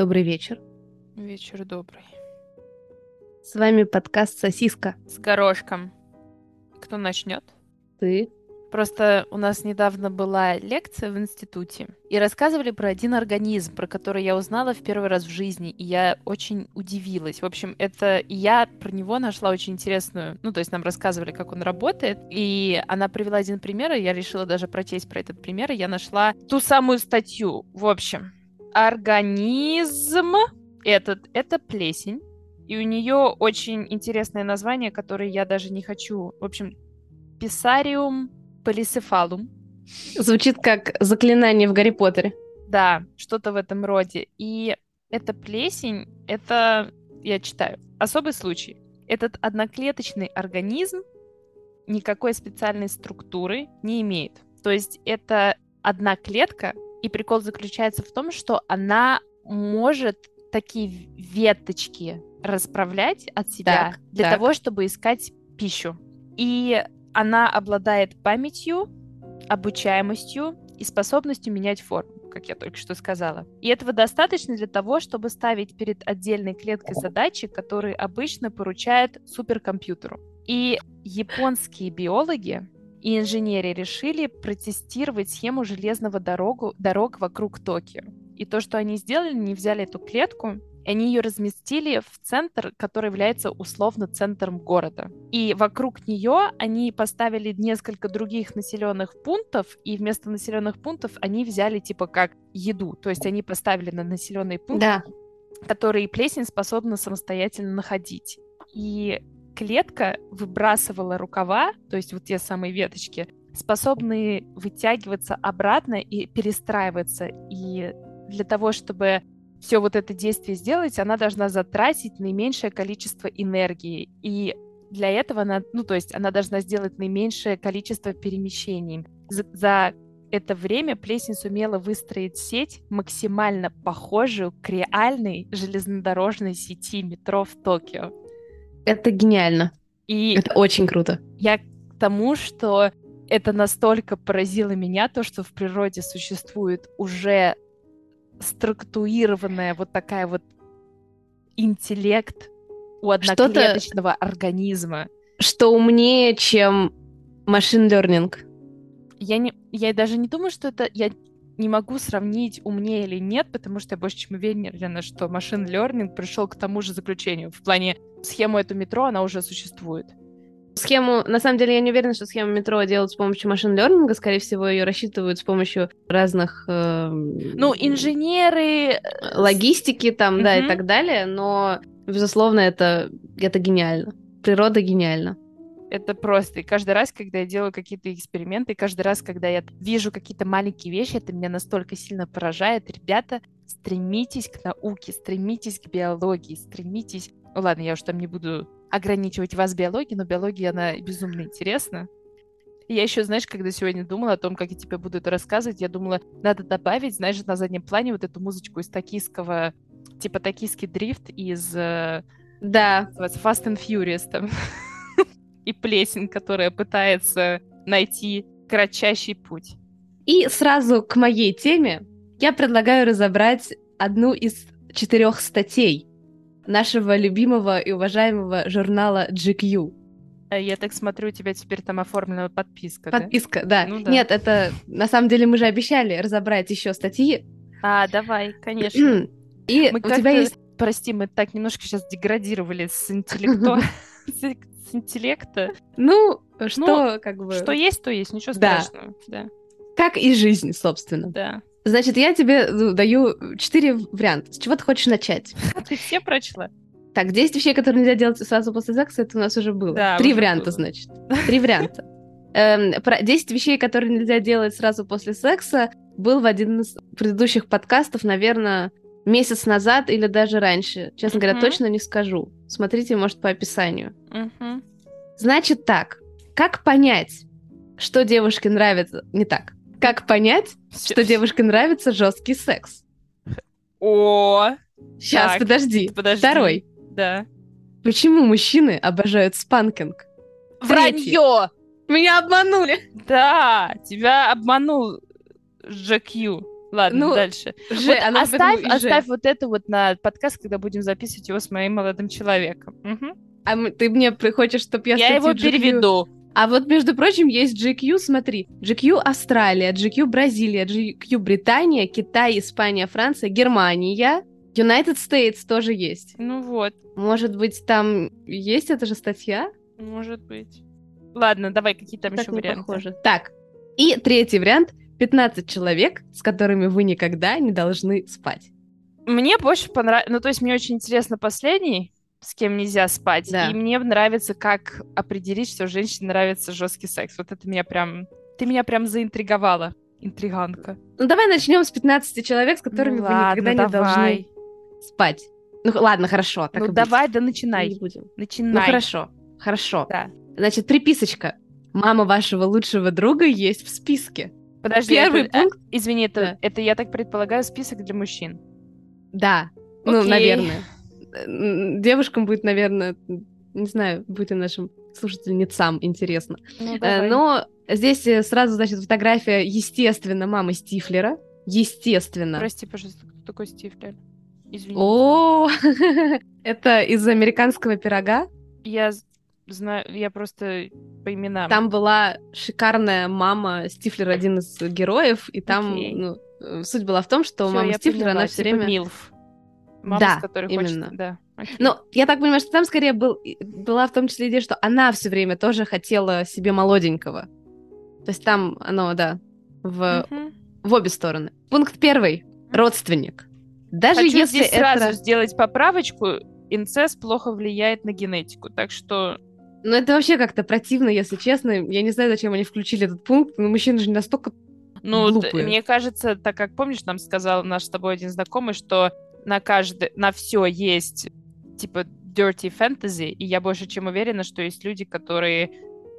Добрый вечер. Вечер добрый. С вами подкаст «Сосиска». С горошком. Кто начнет? Ты. Просто у нас недавно была лекция в институте, и рассказывали про один организм, про который я узнала в первый раз в жизни, и я очень удивилась. В общем, это я про него нашла очень интересную, ну, то есть нам рассказывали, как он работает, и она привела один пример, и я решила даже прочесть про этот пример, и я нашла ту самую статью. В общем, организм этот — это плесень, и у нее очень интересное название, которое я даже не хочу. В общем, Писариум полисефалум. Звучит как заклинание в Гарри Поттере. Да, что-то в этом роде. И эта плесень, это, я читаю, особый случай. Этот одноклеточный организм никакой специальной структуры не имеет. То есть это одна клетка, и прикол заключается в том, что она может такие веточки расправлять от себя Так, для так. того, чтобы искать пищу. И она обладает памятью, обучаемостью и способностью менять форму, как я только что сказала. И этого достаточно для того, чтобы ставить перед отдельной клеткой задачи, которые обычно поручают суперкомпьютеру. И японские биологи и инженеры решили протестировать схему железного дорогу, дорог вокруг Токио. И то, что они сделали, они взяли эту клетку, и они ее разместили в центр, который является условно центром города. И вокруг нее они поставили несколько других населенных пунктов, и вместо населенных пунктов они взяли типа как еду. То есть они поставили на населенные пункты, Да. которые плесень способна самостоятельно находить. И клетка выбрасывала рукава, то есть вот те самые веточки, способные вытягиваться обратно и перестраиваться. И для того, чтобы все вот это действие сделать, она должна затратить наименьшее количество энергии. И для этого она, ну, то есть она должна сделать наименьшее количество перемещений. За, за это время плесень сумела выстроить сеть, максимально похожую к реальной железнодорожной сети метро в Токио. Это гениально. И Это очень круто. я к тому, что это настолько поразило меня, то, что в природе существует уже структурированная вот такая вот интеллект у одноклеточного организма. Что умнее, чем машин learning. Я, не, я даже не думаю, что это... Я не могу сравнить, умнее или нет, потому что я больше чем уверена, что машин learning пришел к тому же заключению. В плане схему эту метро, она уже существует. Схему, на самом деле, я не уверена, что схему метро делают с помощью машин learning. Скорее всего, ее рассчитывают с помощью разных эм, Ну, инженеры... э, логистики там, да, и так далее. Но, безусловно, это, это гениально. Природа гениальна. Это просто. И каждый раз, когда я делаю какие-то эксперименты, и каждый раз, когда я вижу какие-то маленькие вещи, это меня настолько сильно поражает. Ребята, стремитесь к науке, стремитесь к биологии, стремитесь... Ладно, я уж там не буду ограничивать вас биологией, но биология, она безумно интересна. И я еще, знаешь, когда сегодня думала о том, как я тебе буду это рассказывать, я думала, надо добавить, знаешь, на заднем плане вот эту музычку из токийского, типа токийский дрифт из э, Да, Fast and Furious там. И плесень, которая пытается найти кратчайший путь. И сразу к моей теме я предлагаю разобрать одну из четырех статей нашего любимого и уважаемого журнала GQ. А Я так смотрю, у тебя теперь там оформлена подписка, да? Подписка, да. Ну да. Нет, это на самом деле мы же обещали разобрать еще статьи. А, давай, конечно. И Мы у тебя есть... прости, мы так немножко сейчас деградировали с интеллекто... с интеллекта. Ну, что как бы... Что есть, то есть, ничего Да. страшного. Да, Как и жизнь, собственно. да. Значит, я тебе ну, даю четыре варианта. С чего ты хочешь начать? А ты все прочла? Так, 10 вещей, которые нельзя делать сразу после секса, это у нас уже было. Да, Три варианта, было. значит. Три варианта. Эм, про 10 вещей, которые нельзя делать сразу после секса, был в один из предыдущих подкастов, наверное, месяц назад или даже раньше. Честно говоря, Мгм. точно не скажу. Смотрите, может, по описанию. Мгм. Значит так, как понять, что девушке нравится... Не так. Как понять, что девушке нравится жесткий секс? О, Сейчас, Так, подожди. подожди. Второй. Да. Почему мужчины обожают спанкинг? Вранье! Меня обманули. Да, тебя обманул GQ. Ладно, Ну, дальше. Ж, Вот оно оставь, оставь вот это вот на подкаст, когда будем записывать его с моим молодым человеком. Мгм. А мы- ты мне хочешь, чтобы я, Я его переведу. А вот, между прочим, есть GQ, смотри. GQ Австралия, GQ Бразилия, GQ Британия, Китай, Испания, Франция, Германия. United States тоже есть. Ну вот, Может быть, там есть эта же статья? может быть. Ладно, давай, какие там так еще варианты. похоже. Так, и третий вариант. 15 человек, с которыми вы никогда не должны спать. Мне больше понравилось... Ну, то есть мне очень интересно последний, с кем нельзя спать. Да. И мне нравится, как определить, что женщине нравится жесткий секс. Вот это меня прям... Ты меня прям заинтриговала, интриганка. Ну, давай начнем с 15 человек, с которыми Ну вы ладно, никогда не должны давай. спать. Ну, ладно, хорошо. Так ну и быть. давай, да Не начинай. будем. Начинай. Ну, хорошо, хорошо. Да. Значит, приписочка. Мама вашего лучшего друга есть в списке. Подожди, Первый это- пункт. извини, это, Да. это, я так предполагаю, список для мужчин. Да. Ну, Окей. наверное. Девушкам будет, наверное, не знаю, будет и нашим слушательницам интересно. Ну, Э, давай. Но здесь э, сразу, значит, фотография, естественно, мамы Стифлера. Естественно. Прости, пожалуйста, кто такой Стифлер? Извини. О, это из американского пирога. Я знаю, я просто по именам. Там была шикарная мама Стифлер, один из героев, и там Окей. ну, э, суть была в том, что Всё, мама Стифлер, поняла, она все типа время... Милф. Мама, Да, с которой именно. хочет... Да. окей. Ну, я так понимаю, что там скорее был, была в том числе идея, что она все время тоже хотела себе молоденького. То есть там оно, да, в, Мгм. в обе стороны. Пункт первый. Родственник. Даже Хочу если здесь это... сразу сделать поправочку. Инцест плохо влияет на генетику, так что... Ну, это вообще как-то противно, если честно. Я не знаю, зачем они включили этот пункт, но мужчины же не настолько... Ну, т- Глупые. мне кажется, так как, помнишь, нам сказал наш с тобой один знакомый, что на каждый, на все есть, типа, dirty fantasy, и я больше чем уверена, что есть люди, которые...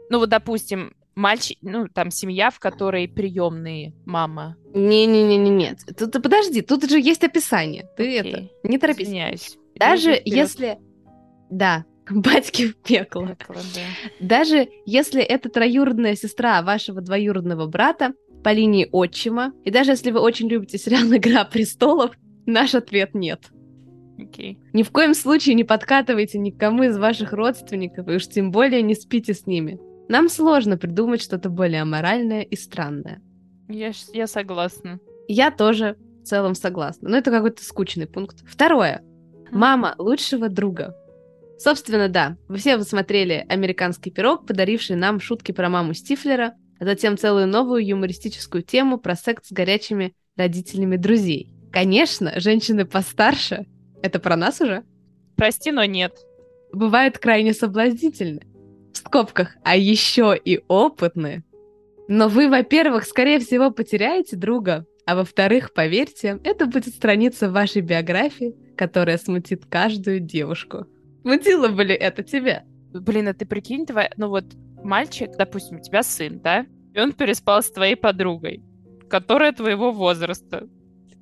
Ну, вот, допустим, мальчик, ну, там, семья, в которой приемные мама. Не-не-не-не, нет. Тут подожди, тут же есть описание. Ты Окей. это, не торопись. Извиняюсь. Даже Иди если... Да, батьки в пекло. Пекло, да. Даже если это троюродная сестра вашего двоюродного брата по линии отчима, и даже если вы очень любите сериал «Игра престолов», наш ответ нет. Окей. Ни в коем случае не подкатывайте никому из ваших родственников, и уж тем более не спите с ними. Нам сложно придумать что-то более аморальное и странное. Я, я согласна. Я тоже в целом согласна, но это какой-то скучный пункт. Второе. Мама лучшего друга. Собственно, да, вы все вы смотрели «Американский пирог», подаривший нам шутки про маму Стифлера, а затем целую новую юмористическую тему про секс с горячими родителями друзей. Конечно, женщины постарше, это про нас уже, Прости, но нет. бывают крайне соблазнительны. В скобках, а еще и опытны. Но вы, во-первых, скорее всего, потеряете друга, а во-вторых, поверьте, это будет страница в вашей биографии, которая смутит каждую девушку. Смутило бы ли это тебя? Блин, а ты прикинь, твоя... ну вот мальчик, допустим, у тебя сын, да? И он переспал с твоей подругой, которая твоего возраста.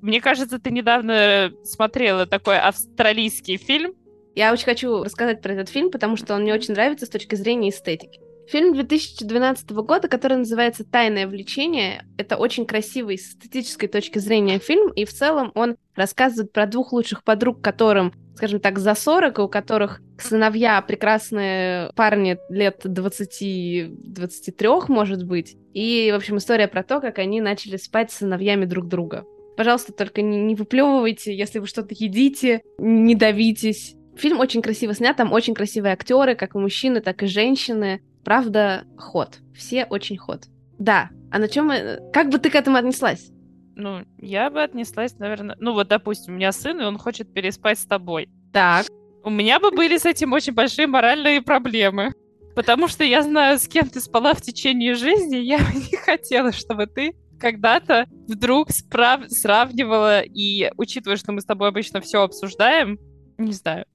Мне кажется, ты недавно смотрела такой австралийский фильм. Я очень хочу рассказать про этот фильм, потому что он мне очень нравится с точки зрения эстетики. Фильм 2012 года, который называется «Тайное влечение». Это очень красивый с эстетической точки зрения фильм, и в целом он рассказывает про двух лучших подруг, которым, скажем так, за 40, и у которых сыновья прекрасные парни лет 20-23, может быть. И, в общем, история про то, как они начали спать с сыновьями друг друга. Пожалуйста, только не, не выплевывайте, если вы что-то едите, не давитесь. Фильм очень красиво снят, там очень красивые актеры, как и мужчины, так и женщины. Правда, ход. Все очень ход. Да. А на чем... Как бы ты к этому отнеслась? Ну, я бы отнеслась, наверное... Ну, вот, допустим, у меня сын, и он хочет переспать с тобой. Так. У меня бы были с этим очень большие моральные проблемы. Потому что я знаю, с кем ты спала в течение жизни, я бы не хотела, чтобы ты когда-то вдруг справ- сравнивала, и учитывая, что мы с тобой обычно все обсуждаем, не знаю.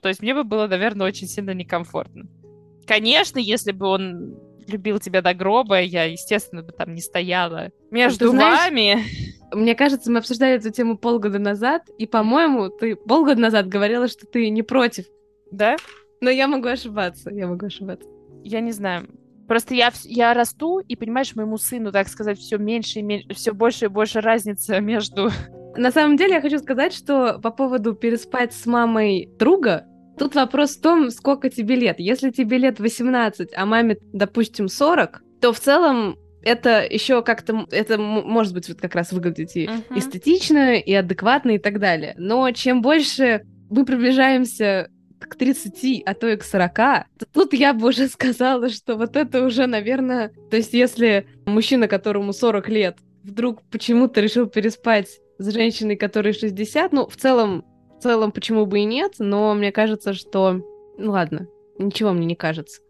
То есть мне бы было, наверное, очень сильно некомфортно. Конечно, если бы он любил тебя до гроба, я, естественно, бы там не стояла между знаешь, вами. Мне кажется, мы обсуждали эту тему полгода назад, и, по-моему, ты полгода назад говорила, что ты не против. Да? Но я могу ошибаться, я могу ошибаться. Я не знаю. Просто я, я расту, и, понимаешь, моему сыну, так сказать, все меньше и меньше, все больше и больше разница между... На самом деле, я хочу сказать, что по поводу переспать с мамой друга, тут вопрос в том, сколько тебе лет. Если тебе лет 18, а маме, допустим, 40, то в целом это еще как-то, это может быть вот как раз выглядеть и uh-huh. эстетично, и адекватно, и так далее. Но чем больше мы приближаемся к 30, а то и к 40, то тут я бы уже сказала, что вот это уже, наверное... То есть если мужчина, которому 40 лет, вдруг почему-то решил переспать с женщиной, которой 60, ну, в целом, в целом, почему бы и нет, но мне кажется, что... Ну, ладно, ничего мне не кажется.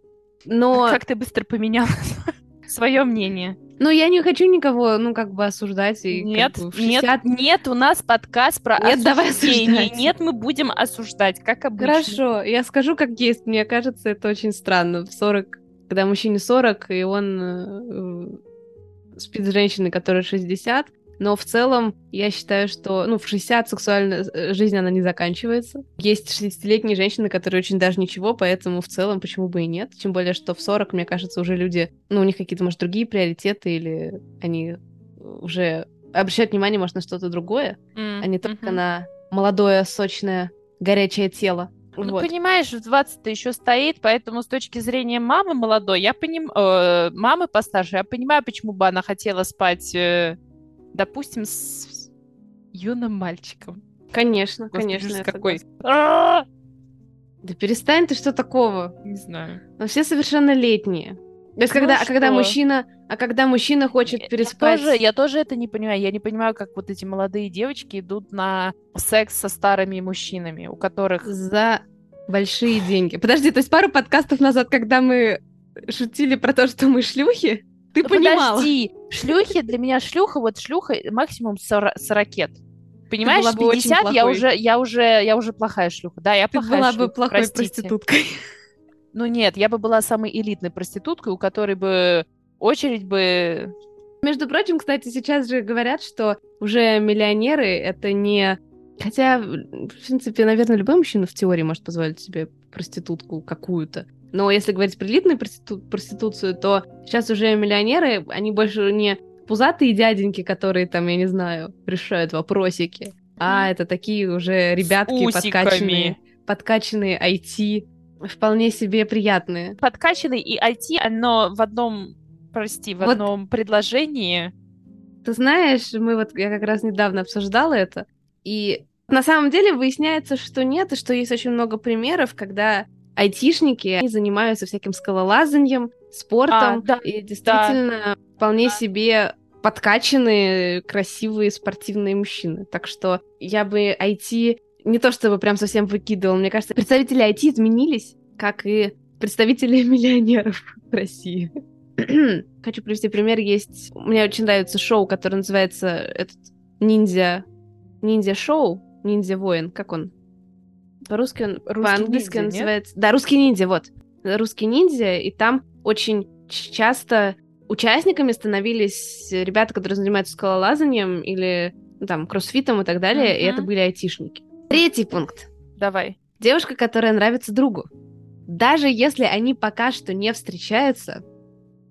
Но... А как ты быстро поменяла свое мнение? Ну, я не хочу никого, ну, как бы осуждать. И, нет, как бы, 60... нет, нет, у нас подкаст про нет, давай осуждать. Нет, мы будем осуждать, как обычно. Хорошо, я скажу, как есть. Мне кажется, это очень странно. В 40, когда мужчине 40, и он э, спит с женщиной, которая 60, но в целом я считаю, что ну, в 60 сексуальная э, жизнь, она не заканчивается. Есть 60-летние женщины, которые очень даже ничего, поэтому в целом почему бы и нет. Тем более, что в 40, мне кажется, уже люди, ну, у них какие-то, может, другие приоритеты, или они уже обращают внимание, может, на что-то другое, mm-hmm. а не только mm-hmm. на молодое, сочное, горячее тело. Ну, вот. понимаешь, в 20 еще стоит, поэтому с точки зрения мамы молодой, я понимаю, э, мамы постарше, я понимаю, почему бы она хотела спать э, допустим, с юным мальчиком. Конечно, Господи, конечно. какой. А! Да перестань ты, что такого? Не знаю. Но все совершеннолетние. То есть, ну когда, а когда мужчина, а когда мужчина хочет переспать... Я тоже, я тоже это не понимаю. Я не понимаю, как вот эти молодые девочки идут на секс со старыми мужчинами, у которых... За большие деньги. Подожди, то есть пару подкастов назад, когда мы шутили про то, что мы шлюхи, ты ну, понимала. Подожди, шлюхи, для меня шлюха, вот шлюха максимум 40, 40 Понимаешь, 50 я уже, я уже, я уже плохая шлюха. Да, я Ты плохая была шлюха, бы плохой простите. проституткой. Ну нет, я бы была самой элитной проституткой, у которой бы очередь бы... Между прочим, кстати, сейчас же говорят, что уже миллионеры — это не... Хотя, в принципе, наверное, любой мужчина в теории может позволить себе проститутку какую-то. Но если говорить про элитную проститу- проституцию, то сейчас уже миллионеры, они больше не пузатые дяденьки, которые там, я не знаю, решают вопросики, а это такие уже ребятки подкачанные, подкачанные IT, вполне себе приятные. Подкачанный и IT, оно в одном, прости, в вот одном предложении. Ты знаешь, мы вот, я как раз недавно обсуждала это, и на самом деле выясняется, что нет, и что есть очень много примеров, когда айтишники, они занимаются всяким скалолазанием, спортом, а, да, и действительно да. вполне себе подкачанные, красивые спортивные мужчины. Так что я бы IT не то чтобы прям совсем выкидывал. Мне кажется, представители IT изменились, как и представители миллионеров в России. Хочу привести пример. Есть... Мне очень нравится шоу, которое называется этот ниндзя... Ниндзя-шоу? Ниндзя-воин. Как он? По-русски он, по-английски он называется... Да, русский ниндзя, вот. Русский ниндзя, и там очень часто участниками становились ребята, которые занимаются скалолазанием или ну, там кроссфитом и так далее, mm-hmm. и это были айтишники. Третий пункт. Давай. Девушка, которая нравится другу. Даже если они пока что не встречаются,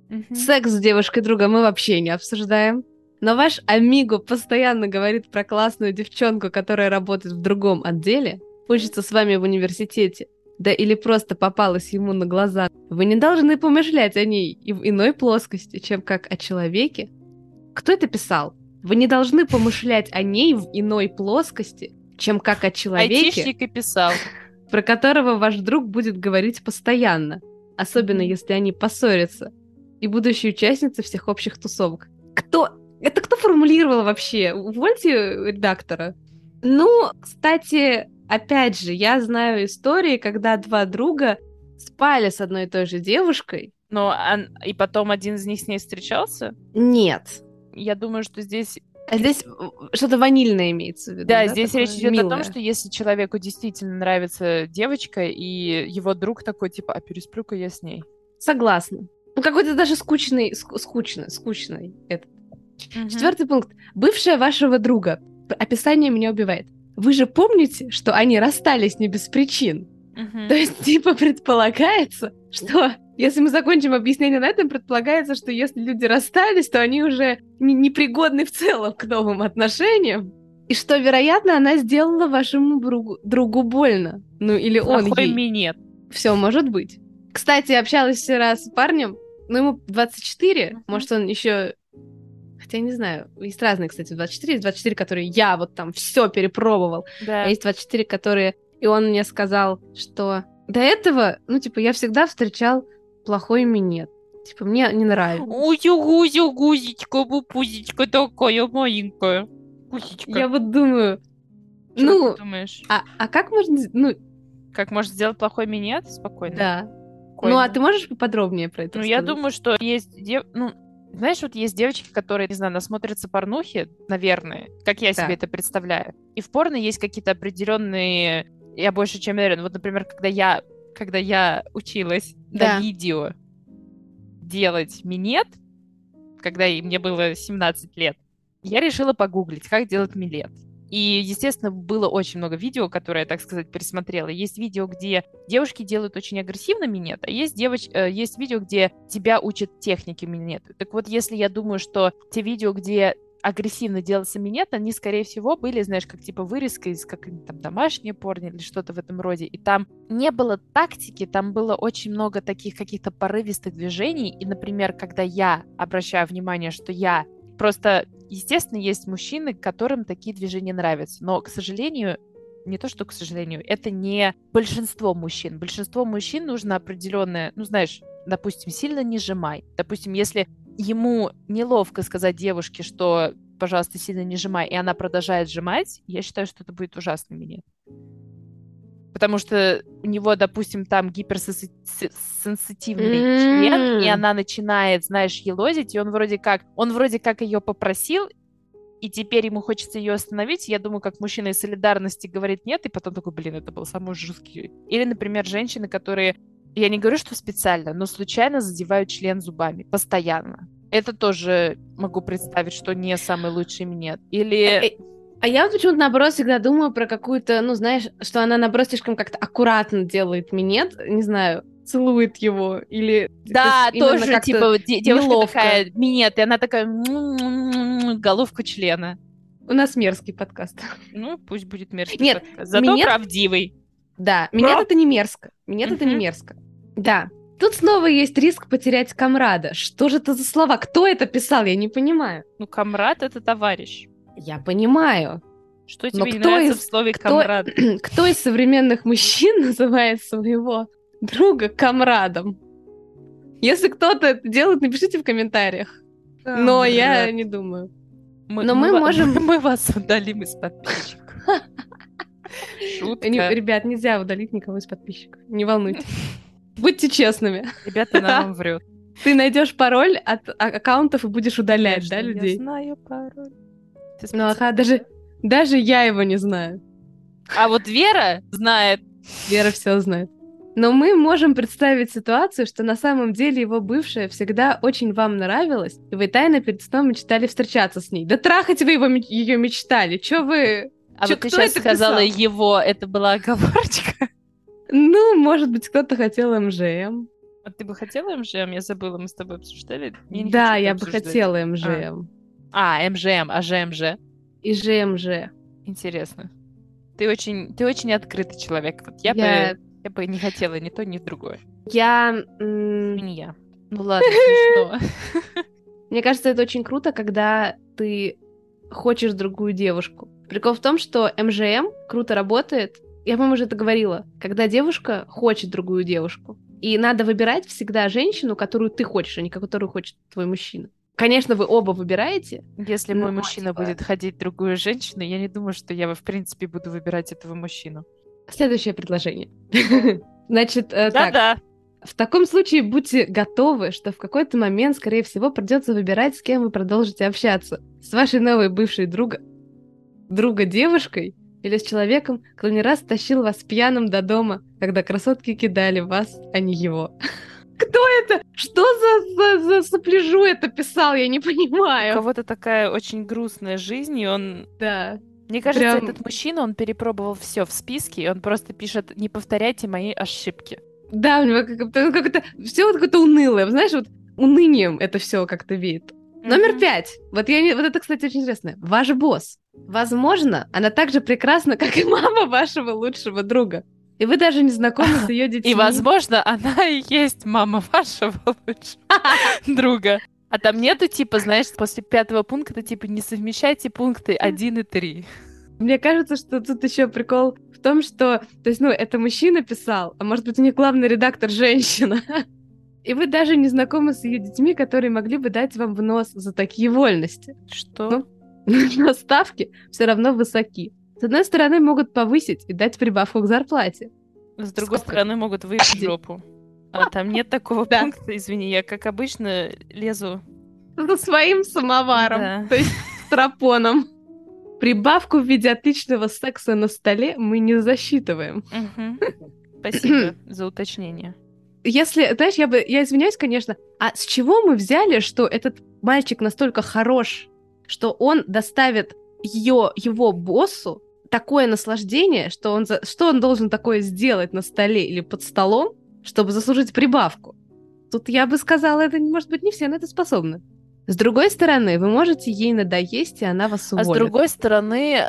mm-hmm. секс с девушкой друга мы вообще не обсуждаем. Но ваш амиго постоянно говорит про классную девчонку, которая работает в другом отделе, учится с вами в университете, да или просто попалась ему на глаза, вы не должны помышлять о ней и в иной плоскости, чем как о человеке. Кто это писал? Вы не должны помышлять о ней в иной плоскости, чем как о человеке. Айтишник и писал. Про которого ваш друг будет говорить постоянно, особенно если они поссорятся, и будущие участницы всех общих тусовок. Кто? Это кто формулировал вообще? Увольте редактора. Ну, кстати, Опять же, я знаю истории, когда два друга спали с одной и той же девушкой. Но он... и потом один из них с ней встречался? Нет. Я думаю, что здесь а здесь что-то ванильное имеется в виду. Да, да здесь речь идет милое. о том, что если человеку действительно нравится девочка, и его друг такой, типа, а пересплю-ка я с ней. Согласна. Ну, какой-то даже скучный, ск- скучный, скучный этот. Угу. Четвертый пункт. Бывшая вашего друга. Описание меня убивает вы же помните, что они расстались не без причин. Uh-huh. То есть, типа, предполагается, что если мы закончим объяснение на этом, предполагается, что если люди расстались, то они уже не- непригодны в целом к новым отношениям. И что, вероятно, она сделала вашему другу, другу больно. Ну, или он Плохой ей. минет. Все может быть. Кстати, общалась вчера с парнем, ну, ему 24, Мгм. может, он еще... Хотя я не знаю, есть разные, кстати, 24, есть 24, которые я вот там все перепробовал, Да. а есть 24, которые... И он мне сказал, что до этого, ну, типа, я всегда встречал плохой минет. Типа, мне не нравится. Узю-гузю, гузечка, пузечка такая маленькая. Гусечка. Я вот думаю, Что ну, ты думаешь? а, а как можно... Ну, Как может сделать плохой минет? Спокойно. да. Спокойно. Ну, а ты можешь поподробнее про это Ну, я рассказать? думаю, что есть дев... ну, знаешь, вот есть девочки, которые, не знаю, насмотрятся порнухи, наверное, как я себе Так. это представляю. И в порно есть какие-то определенные, я больше чем уверен. Вот, например, когда я, когда я училась Да. на видео делать минет, когда мне было 17 лет, я решила погуглить, как делать минет. И, естественно, было очень много видео, которые я, так сказать, пересмотрела. Есть видео, где девушки делают очень агрессивно минет, а есть, девоч... э, есть видео, где тебя учат технике минета. Так вот, если я думаю, что те видео, где агрессивно делался минет, они, скорее всего, были, знаешь, как типа вырезка из как там домашнее порно или что-то в этом роде. И там не было тактики, там было очень много таких каких-то порывистых движений. И, например, когда я обращаю внимание, что я просто, естественно, есть мужчины, которым такие движения нравятся. Но, к сожалению, не то, что, к сожалению, это не большинство мужчин. Большинство мужчин нужно определенное, ну, знаешь, допустим, сильно не сжимай. Допустим, если ему неловко сказать девушке, что, пожалуйста, сильно не сжимай, и она продолжает сжимать, я считаю, что это будет ужасный минет. Потому что у него, допустим, там гиперсенситивный член, и она начинает, знаешь, елозить, и он вроде как, он вроде как ее попросил, и теперь ему хочется ее остановить. Я думаю, как мужчина из солидарности говорит нет, и потом такой, блин, это был самый жесткий. Или, например, женщины, которые, я не говорю, что специально, но случайно задевают член зубами, постоянно. Это тоже могу представить, что не самый лучший минет. Или... А я вот почему-то наоборот всегда думаю про какую-то, ну, знаешь, что она наоборот слишком как-то аккуратно делает минет, не знаю, целует его или... Да, именно тоже, типа, де- девушка неловко. такая, минет, и она такая, головку члена. У нас мерзкий подкаст. Ну, пусть будет мерзкий Нет, подкаст. Зато минет- правдивый. Да, минет это не мерзко. Минет это не мерзко. Да. Тут снова есть риск потерять комрада. Что же это за слова? Кто это писал? Я не понимаю. Ну, комрад — это товарищ. Я понимаю. Что Но тебе не кто нравится из- в слове кто- комрад? Кто из современных мужчин называет своего друга комрадом? Если кто-то это делает, напишите в комментариях. Но я не думаю. Мы, но мы ва- можем- Мы вас удалим из подписчиков. Шутка. Не- ребят, нельзя удалить никого из подписчиков. Не волнуйтесь. Будьте честными. Ребята, она вам врет. Ты найдешь пароль от а- аккаунтов и будешь удалять, Конечно, да, людей? Я знаю пароль. Ну, ага, специально. даже, даже я его не знаю. А вот Вера знает. Вера все знает. Но мы можем представить ситуацию, что на самом деле его бывшая всегда очень вам нравилась, и вы тайно перед сном мечтали встречаться с ней. Да трахать вы его, ее мечтали. Чё вы... А Чё, вот ты кто сейчас это сказала писал? его, это была оговорочка. Ну, может быть, кто-то хотел МЖМ. А ты бы хотела МЖМ? Я забыла, мы с тобой обсуждали. Я да, я бы обсуждать. хотела МЖМ. А, МЖМ, а ЖМЖ? И ЖМЖ. Интересно. Ты очень, ты очень открытый человек. Вот я, Я- бы, я бы не хотела ни то, ни другое. Я... Не я. Ну ладно, смешно. Мне кажется, это очень круто, когда ты хочешь другую девушку. Прикол в том, что МЖМ круто работает. Я, по-моему, уже это говорила. Когда девушка хочет другую девушку. И надо выбирать всегда женщину, которую ты хочешь, а не которую хочет твой мужчина. Конечно, вы оба выбираете. Если мой мужчина типа- будет ходить другую женщину, я не думаю, что я, в принципе, буду выбирать этого мужчину. Следующее предложение. Значит, э, Да-да. в таком случае будьте готовы, что в какой-то момент, скорее всего, придется выбирать, с кем вы продолжите общаться. С вашей новой бывшей друга, друга девушкой или с человеком, кто не раз тащил вас пьяным до дома, когда красотки кидали вас, а не его. Кто это? Что за, за, за сопляжу это писал? Я не У понимаю. кого-то такая очень грустная жизнь, и он... Да. Мне кажется, Прям- этот мужчина, он перепробовал все в списке, и он просто пишет, не повторяйте мои ошибки. Да, у него как-то, как-то все вот какое-то унылое, знаешь, вот унынием это все как-то веет. Номер пять. Вот, я не... вот это, кстати, очень интересно. Ваш босс. Возможно, она так же прекрасна, как и мама вашего лучшего друга. И вы даже не знакомы с ее детьми. И, возможно, она и есть мама вашего лучшего друга. А там нету, типа, знаешь, после пятого пункта, типа, не совмещайте пункты один и три. Мне кажется, что тут еще прикол в том, что, то есть, ну, это мужчина писал, а может быть, у них главный редактор женщина. И вы даже не знакомы с ее детьми, которые могли бы дать вам в нос за такие вольности. Что? Ну, но ставки все равно высоки. С одной стороны, могут повысить и дать прибавку к зарплате. С другой Сколько? стороны, могут выйти в жопу. А там нет такого да. пункта, извини, я как обычно лезу. За своим самоваром, да. то есть тропоном. Прибавку в виде отличного секса на столе мы не засчитываем. Угу. Спасибо за уточнение если, знаешь, я бы, я извиняюсь, конечно, а с чего мы взяли, что этот мальчик настолько хорош, что он доставит ее, его боссу такое наслаждение, что он, за, что он должен такое сделать на столе или под столом, чтобы заслужить прибавку? Тут я бы сказала, это, может быть, не все на это способны. С другой стороны, вы можете ей надоесть, и она вас уволит. А с другой стороны,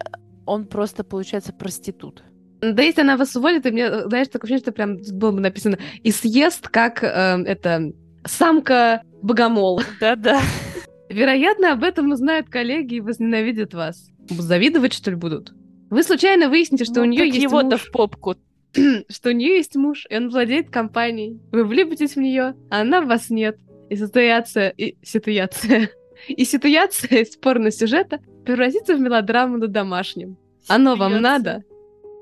он просто, получается, проститут. Да если она вас уволит, и мне, знаешь, такое ощущение, что прям было бы написано «и съест, как э, это самка богомол». Да-да. Вероятно, об этом узнают коллеги и возненавидят вас. Завидовать, что ли, будут? Вы случайно выясните, что ну, у нее есть его-то муж. в попку. что у нее есть муж, и он владеет компанией. Вы влюбитесь в нее, а она в вас нет. И ситуация... И ситуация... И ситуация из порно-сюжета превратится в мелодраму на домашнем. Оно вам надо?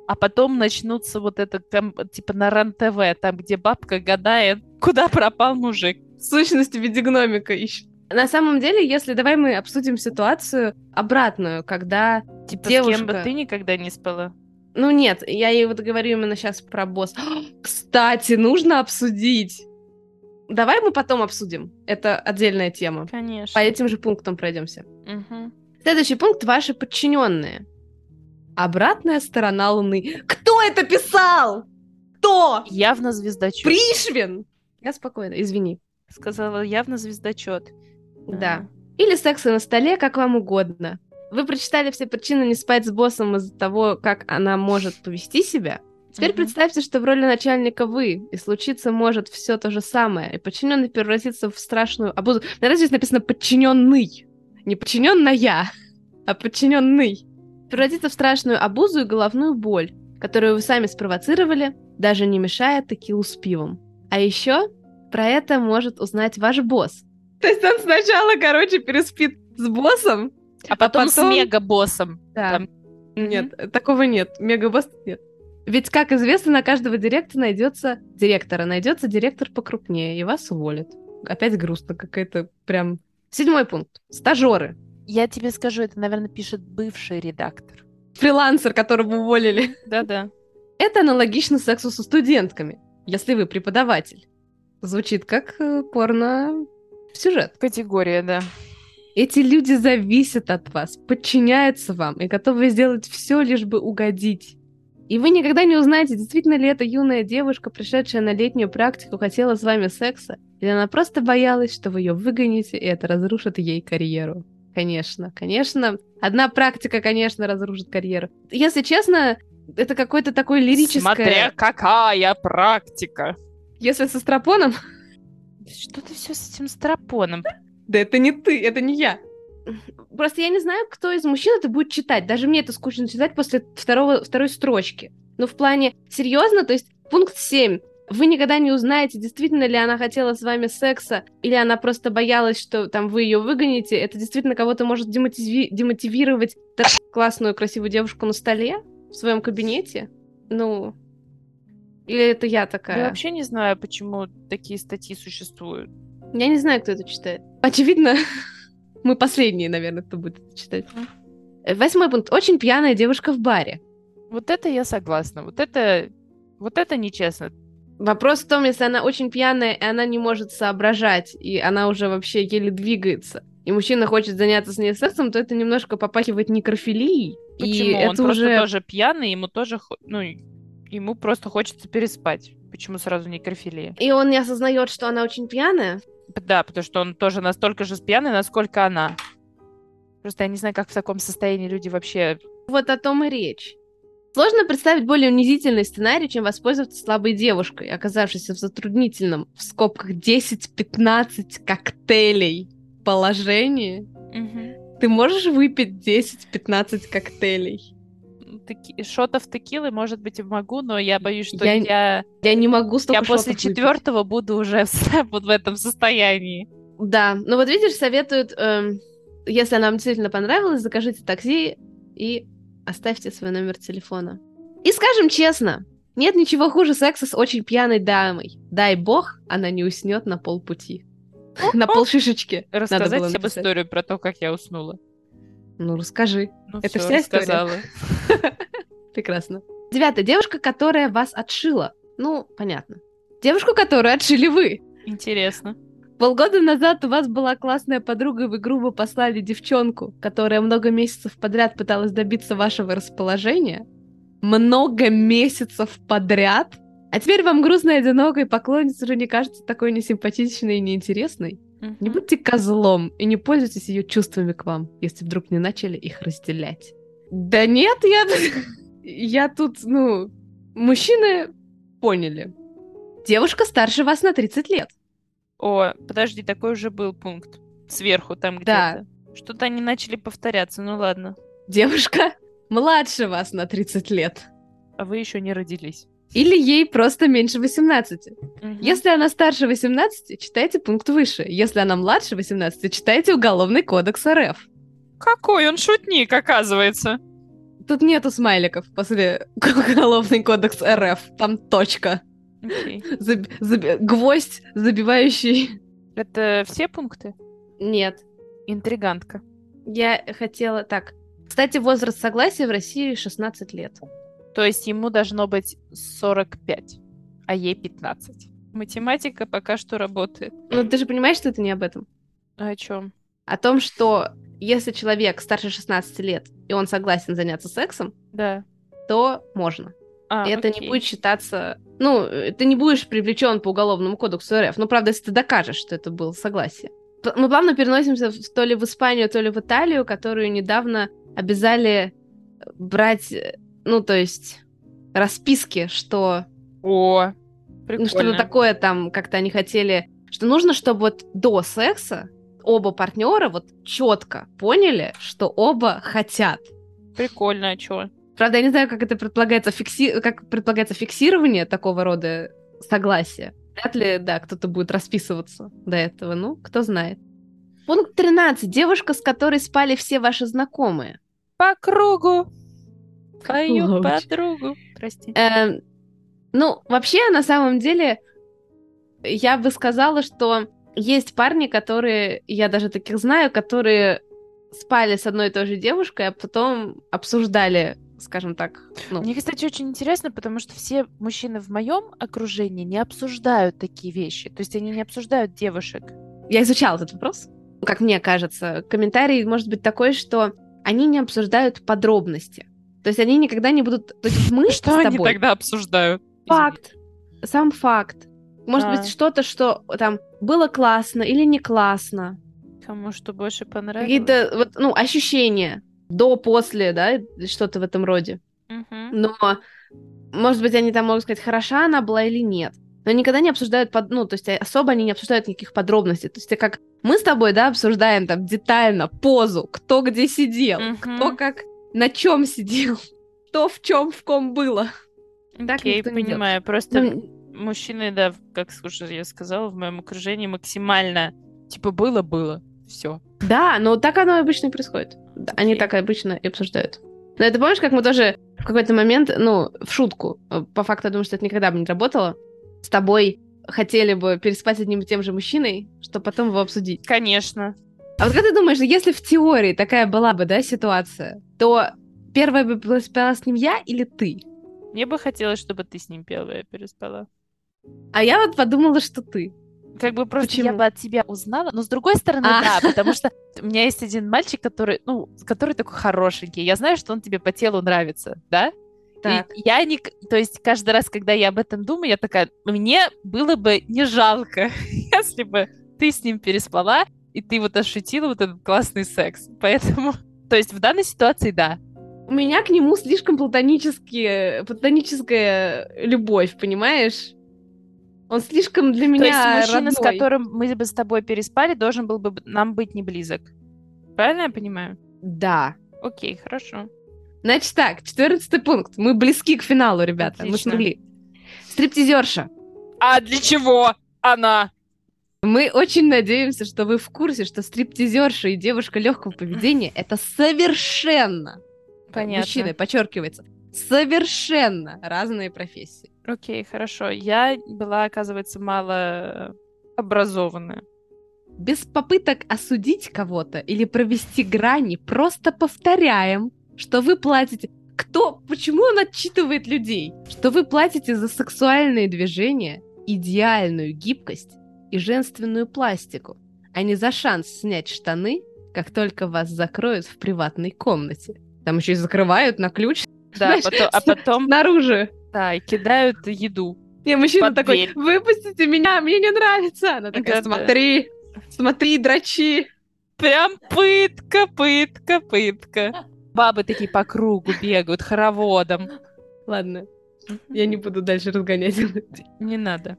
а потом начнутся вот это, там, типа на РЕН-ТВ, там, где бабка гадает, куда пропал мужик. В сущности, в виде гномика ищет. На самом деле, если давай мы обсудим ситуацию обратную, когда типа девушка... с кем бы ты никогда не спала? Ну нет, я ей вот говорю именно сейчас про босс. Кстати, нужно обсудить. Давай мы потом обсудим. Это отдельная тема. Конечно. По этим же пунктам пройдемся. Угу. Следующий пункт ваши подчиненные. Обратная сторона Луны. Кто это писал? Кто? Явно звездочет. Пришвин! Я спокойно, извини. Сказала явно звездочет. Да. Или секса на столе, как вам угодно. Вы прочитали все причины не спать с боссом из-за того, как она может повести себя. Теперь uh-huh. представьте, что в роли начальника вы, и случиться может все то же самое, и подчиненный превратится в страшную обузу. Наверное, здесь написано подчиненный. Не подчиненная, а подчиненный превратится в страшную обузу и головную боль, которую вы сами спровоцировали, даже не мешая текилу с пивом. А еще про это может узнать ваш босс. То есть он сначала, короче, переспит с боссом, а потом, а потом... с мега-боссом. Да. Там... Нет, mm-hmm. такого нет. Мега-босс нет. Ведь, как известно, на каждого директора найдется директора, найдется директор покрупнее, и вас уволят. Опять грустно, какая-то прям... Седьмой пункт. Стажеры. Я тебе скажу, это, наверное, пишет бывший редактор. Фрилансер, которого уволили. Да-да. Это аналогично сексу со студентками, если вы преподаватель. Звучит как э, порно сюжет. Категория, да. Эти люди зависят от вас, подчиняются вам и готовы сделать все, лишь бы угодить. И вы никогда не узнаете, действительно ли эта юная девушка, пришедшая на летнюю практику, хотела с вами секса, или она просто боялась, что вы ее выгоните, и это разрушит ей карьеру. Конечно, конечно. Одна практика, конечно, разрушит карьеру. Если честно, это какой-то такой лирический... Смотря какая практика. Если со стропоном... Что ты все с этим стропоном? Да это не ты, это не я. Просто я не знаю, кто из мужчин это будет читать. Даже мне это скучно читать после второго, второй строчки. Ну, в плане, серьезно, то есть пункт 7 вы никогда не узнаете, действительно ли она хотела с вами секса, или она просто боялась, что там вы ее выгоните. Это действительно кого-то может демотиви- демотивировать так классную, красивую девушку на столе в своем кабинете. Ну, или это я такая? Я вообще не знаю, почему такие статьи существуют. Я не знаю, кто это читает. Очевидно, мы последние, наверное, кто будет это читать. Восьмой пункт. Очень пьяная девушка в баре. Вот это я согласна. Вот это, вот это нечестно. Вопрос в том, если она очень пьяная, и она не может соображать, и она уже вообще еле двигается, и мужчина хочет заняться с ней сексом, то это немножко попахивает некрофилией. Почему? И Он это просто уже... тоже пьяный, ему тоже, ну, ему просто хочется переспать. Почему сразу некрофилия? И он не осознает, что она очень пьяная. Да, потому что он тоже настолько же пьяный, насколько она. Просто я не знаю, как в таком состоянии люди вообще... Вот о том и речь. Сложно представить более унизительный сценарий, чем воспользоваться слабой девушкой, оказавшейся в затруднительном, в скобках 10-15 коктейлей положении. Мгм. Ты можешь выпить 10-15 коктейлей? Теки- Шотов текилы, может быть, и могу, но я боюсь, что Я- я, Я не могу столько я после шотов выпить. четвертого буду уже вот в этом состоянии. Да, ну вот видишь, советуют, эм, если нам действительно понравилось, закажите такси и оставьте свой номер телефона. И скажем честно, нет ничего хуже секса с очень пьяной дамой. Дай бог, она не уснет на полпути. На полшишечки. Рассказать написать. историю про то, как я уснула. Ну, расскажи. Ну, Это всё, вся история? рассказала. Прекрасно. Девятое. Девушка, которая вас отшила. Ну, понятно. Девушку, которую отшили вы. Интересно. Полгода назад у вас была классная подруга, и вы грубо послали девчонку, которая много месяцев подряд пыталась добиться вашего расположения. Много месяцев подряд. А теперь вам одиноко, и поклонница уже не кажется такой несимпатичной и неинтересной. Не будьте козлом и не пользуйтесь ее чувствами к вам, если вдруг не начали их разделять. Да нет, я... Я тут, ну... Мужчины поняли. Девушка старше вас на 30 лет. О, подожди, такой уже был пункт. Сверху там Да. где-то. Что-то они начали повторяться, ну ладно. Девушка младше вас на 30 лет. А вы еще не родились. Или ей просто меньше 18. Мгм. Если она старше 18, читайте пункт выше. Если она младше 18, читайте Уголовный кодекс РФ. Какой он шутник, оказывается. Тут нету смайликов после Уголовный кодекс РФ. Там точка. Окей. Заб- заби- Гвоздь, забивающий. Это все пункты? Нет. Интригантка. Я хотела... Так. Кстати, возраст согласия в России 16 лет. То есть ему должно быть 45, а ей 15. Математика пока что работает. Ну, ты же понимаешь, что это не об этом? А о чем? О том, что если человек старше 16 лет, и он согласен заняться сексом, Да. то можно. А, И это окей. не будет считаться... Ну, э, ты не будешь привлечен по уголовному кодексу РФ. Ну, правда, если ты докажешь, что это было согласие. Мы плавно переносимся в- то ли в Испанию, то ли в Италию, которую недавно обязали брать, э, ну, то есть расписки, что О, ну, прикольно. что-то такое там, как-то они хотели, что нужно, чтобы вот до секса оба партнера вот четко поняли, что оба хотят. Прикольно, а чё? Правда, я не знаю, как это предполагается, фикси... как предполагается фиксирование такого рода согласия. Вряд ли, да, кто-то будет расписываться до этого, ну, кто знает. Пункт 13. Девушка, с которой спали все ваши знакомые. По кругу. Твою подругу. Прости. Эм, ну, вообще, на самом деле, я бы сказала, что есть парни, которые, я даже таких знаю, которые спали с одной и той же девушкой, а потом обсуждали, скажем так, ну, Мне, кстати, очень интересно, потому что все мужчины в моем окружении не обсуждают такие вещи. То есть они не обсуждают девушек. я изучала этот вопрос. Как мне кажется, комментарий может быть такой, что они не обсуждают подробности. То есть они никогда не будут... То есть мы Что с они тобой... тогда обсуждают? Факт. Сам факт. Может А. быть, что-то, что там было классно или не классно. Кому что больше понравилось? Какие-то вот, ну, ощущения до, после, да, что-то в этом роде. Мгм. Но, может быть, они там могут сказать, хороша она была или нет. Но никогда не обсуждают, под... ну, то есть особо они не обсуждают никаких подробностей. То есть как мы с тобой, да, обсуждаем там детально позу, кто где сидел, Мгм. кто как на чем сидел, кто в чем в ком было. Так Окей, понимаю. Просто Ну, мужчины, да, как уже я сказала, в моем окружении максимально типа было-было. Все. Да, но так оно обычно и происходит. Да, Они так обычно и обсуждают. Но это помнишь, как мы тоже в какой-то момент, ну, в шутку, э, по факту я думаю, что это никогда бы не работало, с тобой хотели бы переспать с одним и тем же мужчиной, чтобы потом его обсудить. Конечно. А вот как ты думаешь, если в теории такая была бы, да, ситуация, то первая бы переспала с ним я или ты? Мне бы хотелось, чтобы ты с ним первая переспала. А я вот подумала, что ты. Как бы просто я Почему? бы от тебя узнала, но с другой стороны, А. да, потому что у меня есть один мальчик, который, ну, который такой хорошенький. Я знаю, что он тебе по телу нравится, да? Так. И я не... То есть каждый раз, когда я об этом думаю, я такая, мне было бы не жалко, если бы ты с ним переспала, и ты вот ощутила вот этот классный секс. Поэтому, то есть в данной ситуации, да. У меня к нему слишком платонические, платоническая любовь, понимаешь? Он слишком для меня То есть мужчина, родной. с которым мы бы с тобой переспали, должен был бы нам быть не близок. Правильно я понимаю? Да. Окей, хорошо. Значит так, четырнадцатый пункт. Мы близки к финалу, ребята. Мы Отлично. смогли. Стриптизерша. А для чего она? Мы очень надеемся, что вы в курсе, что стриптизерша и девушка легкого поведения это совершенно, Понятно. мужчиной подчеркивается, совершенно разные профессии. Окей, хорошо. Я была, оказывается, мало образованная. Без попыток осудить кого-то или провести грани, просто повторяем, что вы платите. Кто? Почему он отчитывает людей? Что вы платите за сексуальные движения, идеальную гибкость и женственную пластику, а не за шанс снять штаны, как только вас закроют в приватной комнате. Там еще и закрывают на ключ Да, потом- а потом, снаружи. да, и кидают еду. И мужчина Под такой, дверь. выпустите меня, мне не нравится. Она такая, смотри, смотри, дрочи. Прям пытка, пытка, пытка. Бабы такие по кругу бегают хороводом. Ладно, я не буду дальше разгонять. Не надо.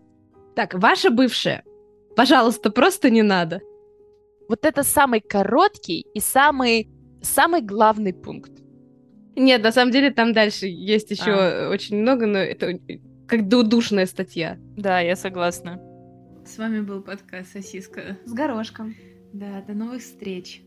Так, ваша бывшая. Пожалуйста, просто не надо. Вот это самый короткий и самый, самый главный пункт. Нет, на самом деле там дальше есть еще а. очень много, но это как душная статья. Да, я согласна. С вами был подкаст «Сосиска». С горошком. Да, до новых встреч.